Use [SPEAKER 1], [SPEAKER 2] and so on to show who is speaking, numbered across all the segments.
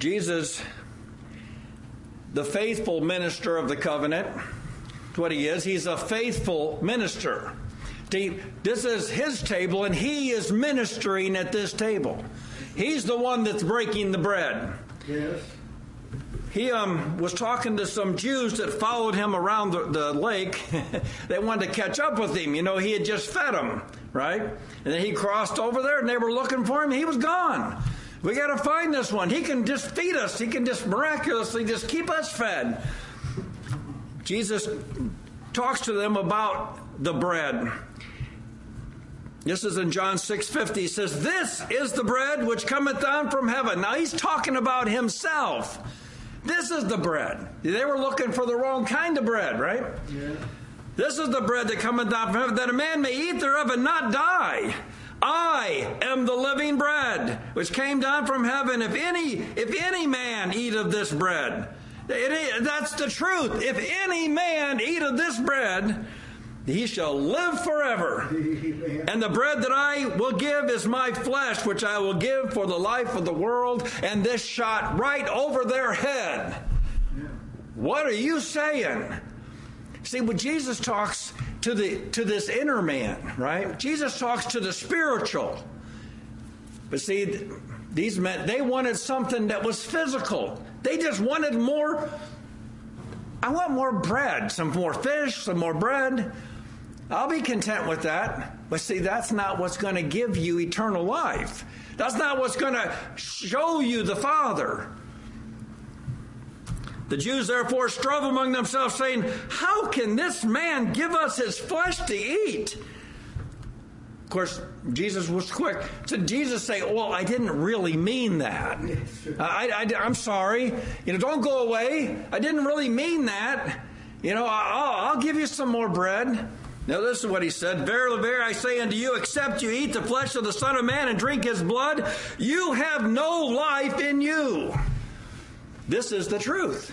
[SPEAKER 1] Jesus, the faithful minister of the covenant, that's what he is. He's a faithful minister. See, this is his table, and he is ministering at this table. He's the one that's breaking the bread.
[SPEAKER 2] Yes.
[SPEAKER 1] He um, was talking to some Jews that followed him around the, the lake. they wanted to catch up with him. You know, he had just fed them, right? And then he crossed over there, and they were looking for him. He was gone. We got to find this one. He can just feed us. He can just miraculously just keep us fed. Jesus talks to them about the bread. This is in John 6:50. He says, "This is the bread which cometh down from heaven." Now he's talking about himself. This is the bread. They were looking for the wrong kind of bread, right?
[SPEAKER 2] Yeah.
[SPEAKER 1] This is the bread that cometh down from heaven, that a man may eat thereof and not die. I am the living bread which came down from heaven. If any, if any man eat of this bread, it, that's the truth. If any man eat of this bread, he shall live forever. And the bread that I will give is my flesh, which I will give for the life of the world. And this shot right over their head. What are you saying? See, when Jesus talks to the to this inner man, right? Jesus talks to the spiritual. But see, these men they wanted something that was physical. They just wanted more. I want more bread, some more fish, some more bread. I'll be content with that. But see, that's not what's going to give you eternal life. That's not what's going to show you the Father. The Jews therefore strove among themselves, saying, How can this man give us his flesh to eat? Of course, Jesus was quick. So Jesus say, "Well, I didn't really mean that. I, am sorry. You know, don't go away. I didn't really mean that. You know, I'll, I'll give you some more bread." Now, this is what he said Verily, verily, I say unto you, except you eat the flesh of the Son of Man and drink his blood, you have no life in you. This is the truth.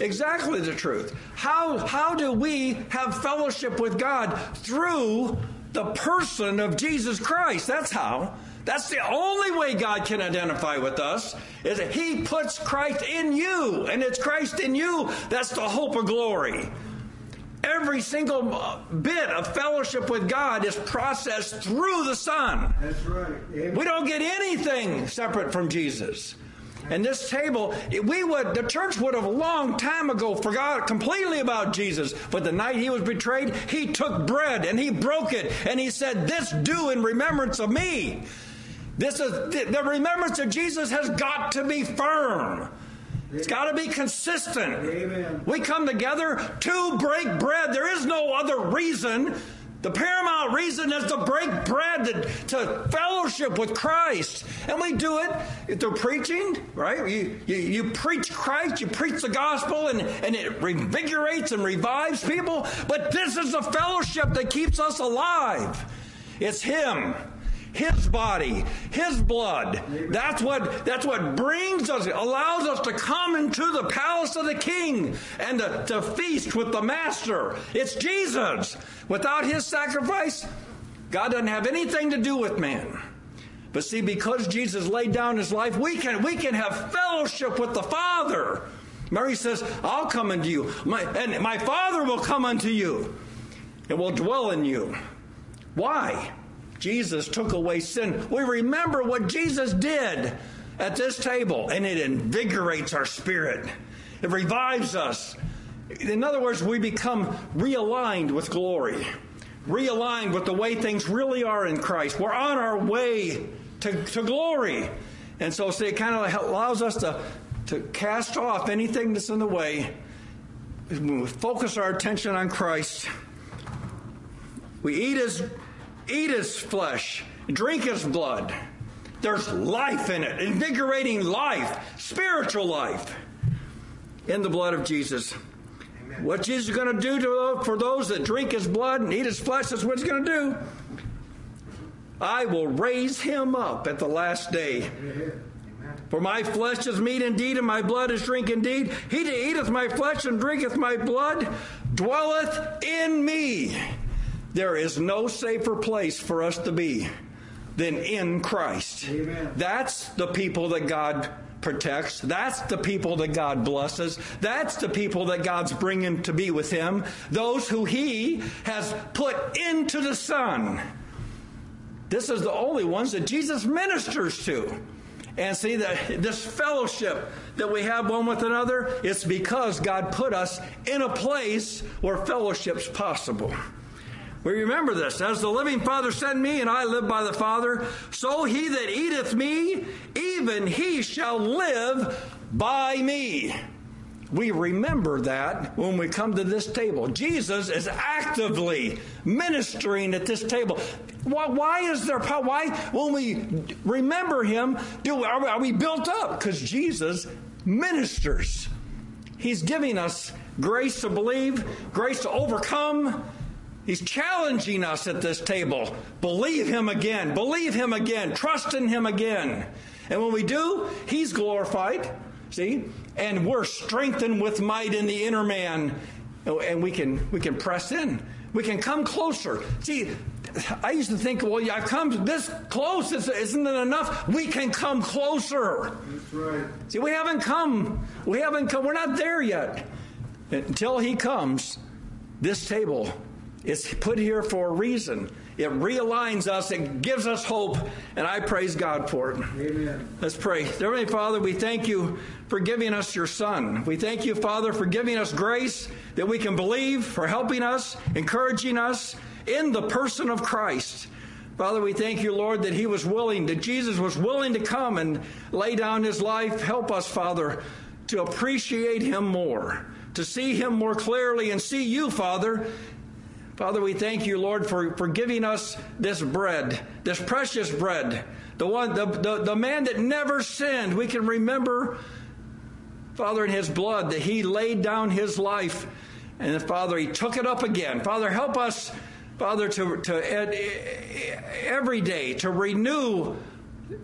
[SPEAKER 1] Exactly the truth. How, how do we have fellowship with God? Through the person of Jesus Christ. That's how. That's the only way God can identify with us is that He puts Christ in you, and it's Christ in you. That's the hope of glory. Every single uh, bit of fellowship with God is processed through the Son.
[SPEAKER 2] That's right. Amen.
[SPEAKER 1] We don't get anything separate from Jesus. And this table, we would, the church would have a long time ago forgot completely about Jesus. But the night he was betrayed, he took bread and he broke it and he said, This do in remembrance of me. This is the remembrance of Jesus has got to be firm. It's got to be consistent.
[SPEAKER 2] Amen.
[SPEAKER 1] We come together to break bread. There is no other reason. The paramount reason is to break bread, to, to fellowship with Christ. And we do it through preaching, right? You, you, you preach Christ, you preach the gospel, and, and it revigorates and revives people. But this is the fellowship that keeps us alive. It's Him his body, his blood. That's what that's what brings us, allows us to come into the palace of the king and to, to feast with the master. It's Jesus. Without his sacrifice, God doesn't have anything to do with man. But see, because Jesus laid down his life, we can we can have fellowship with the Father. Mary says, I'll come unto you. My, and my Father will come unto you and will dwell in you. Why? Jesus took away sin. We remember what Jesus did at this table, and it invigorates our spirit. It revives us. In other words, we become realigned with glory, realigned with the way things really are in Christ. We're on our way to, to glory. And so, see, it kind of allows us to, to cast off anything that's in the way. When We focus our attention on Christ. We eat His eat his flesh, drink his blood. There's life in it, invigorating life, spiritual life in the blood of Jesus. Amen. What Jesus is going to do for those that drink his blood and eat his flesh, that's what he's going to do. I will raise him up at the last day. For my flesh is meat indeed, and my blood is drink indeed. He that eateth my flesh and drinketh my blood dwelleth in me there is no safer place for us to be than in Christ.
[SPEAKER 2] Amen.
[SPEAKER 1] That's the people that God protects. That's the people that God blesses. That's the people that God's bringing to be with Him. Those who He has put into the Son. This is the only ones that Jesus ministers to. And see that this fellowship that we have one with another, it's because God put us in a place where fellowship's possible. We remember this. As the living Father sent me, and I live by the Father, so he that eateth me, even he shall live by me. We remember that when we come to this table. Jesus is actively ministering at this table. Why, why is there power? Why, when we remember him, do are, are we built up? Because Jesus ministers. He's giving us grace to believe, grace to overcome. He's challenging us at this table. Believe him again. Believe him again. Trust in him again. And when we do, he's glorified. See? And we're strengthened with might in the inner man. Oh, and we can we can press in. We can come closer. See, I used to think, well, I've come this close. Isn't it enough? We can come closer.
[SPEAKER 2] That's right.
[SPEAKER 1] See, we haven't come. We haven't come. We're not there yet. Until he comes, this table is put here for a reason. It realigns us, it gives us hope, and I praise God for it.
[SPEAKER 2] Amen.
[SPEAKER 1] Let's pray. Heavenly Father, we thank you for giving us your Son. We thank you, Father, for giving us grace that we can believe, for helping us, encouraging us in the person of Christ. Father, we thank you, Lord, that He was willing, that Jesus was willing to come and lay down His life. Help us, Father, to appreciate Him more, to see Him more clearly, and see you, Father, Father, we thank you, Lord, for, for giving us this bread, this precious bread, the one, the, the, the man that never sinned. We can remember, Father, in his blood that he laid down his life. And Father, he took it up again. Father, help us, Father, to, to every day to renew,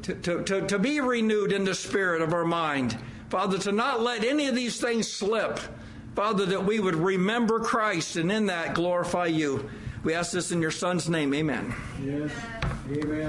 [SPEAKER 1] to, to, to, to be renewed in the spirit of our mind. Father, to not let any of these things slip. Father, that we would remember Christ and in that glorify you. We ask this in your Son's name. Amen.
[SPEAKER 2] Yes. Amen.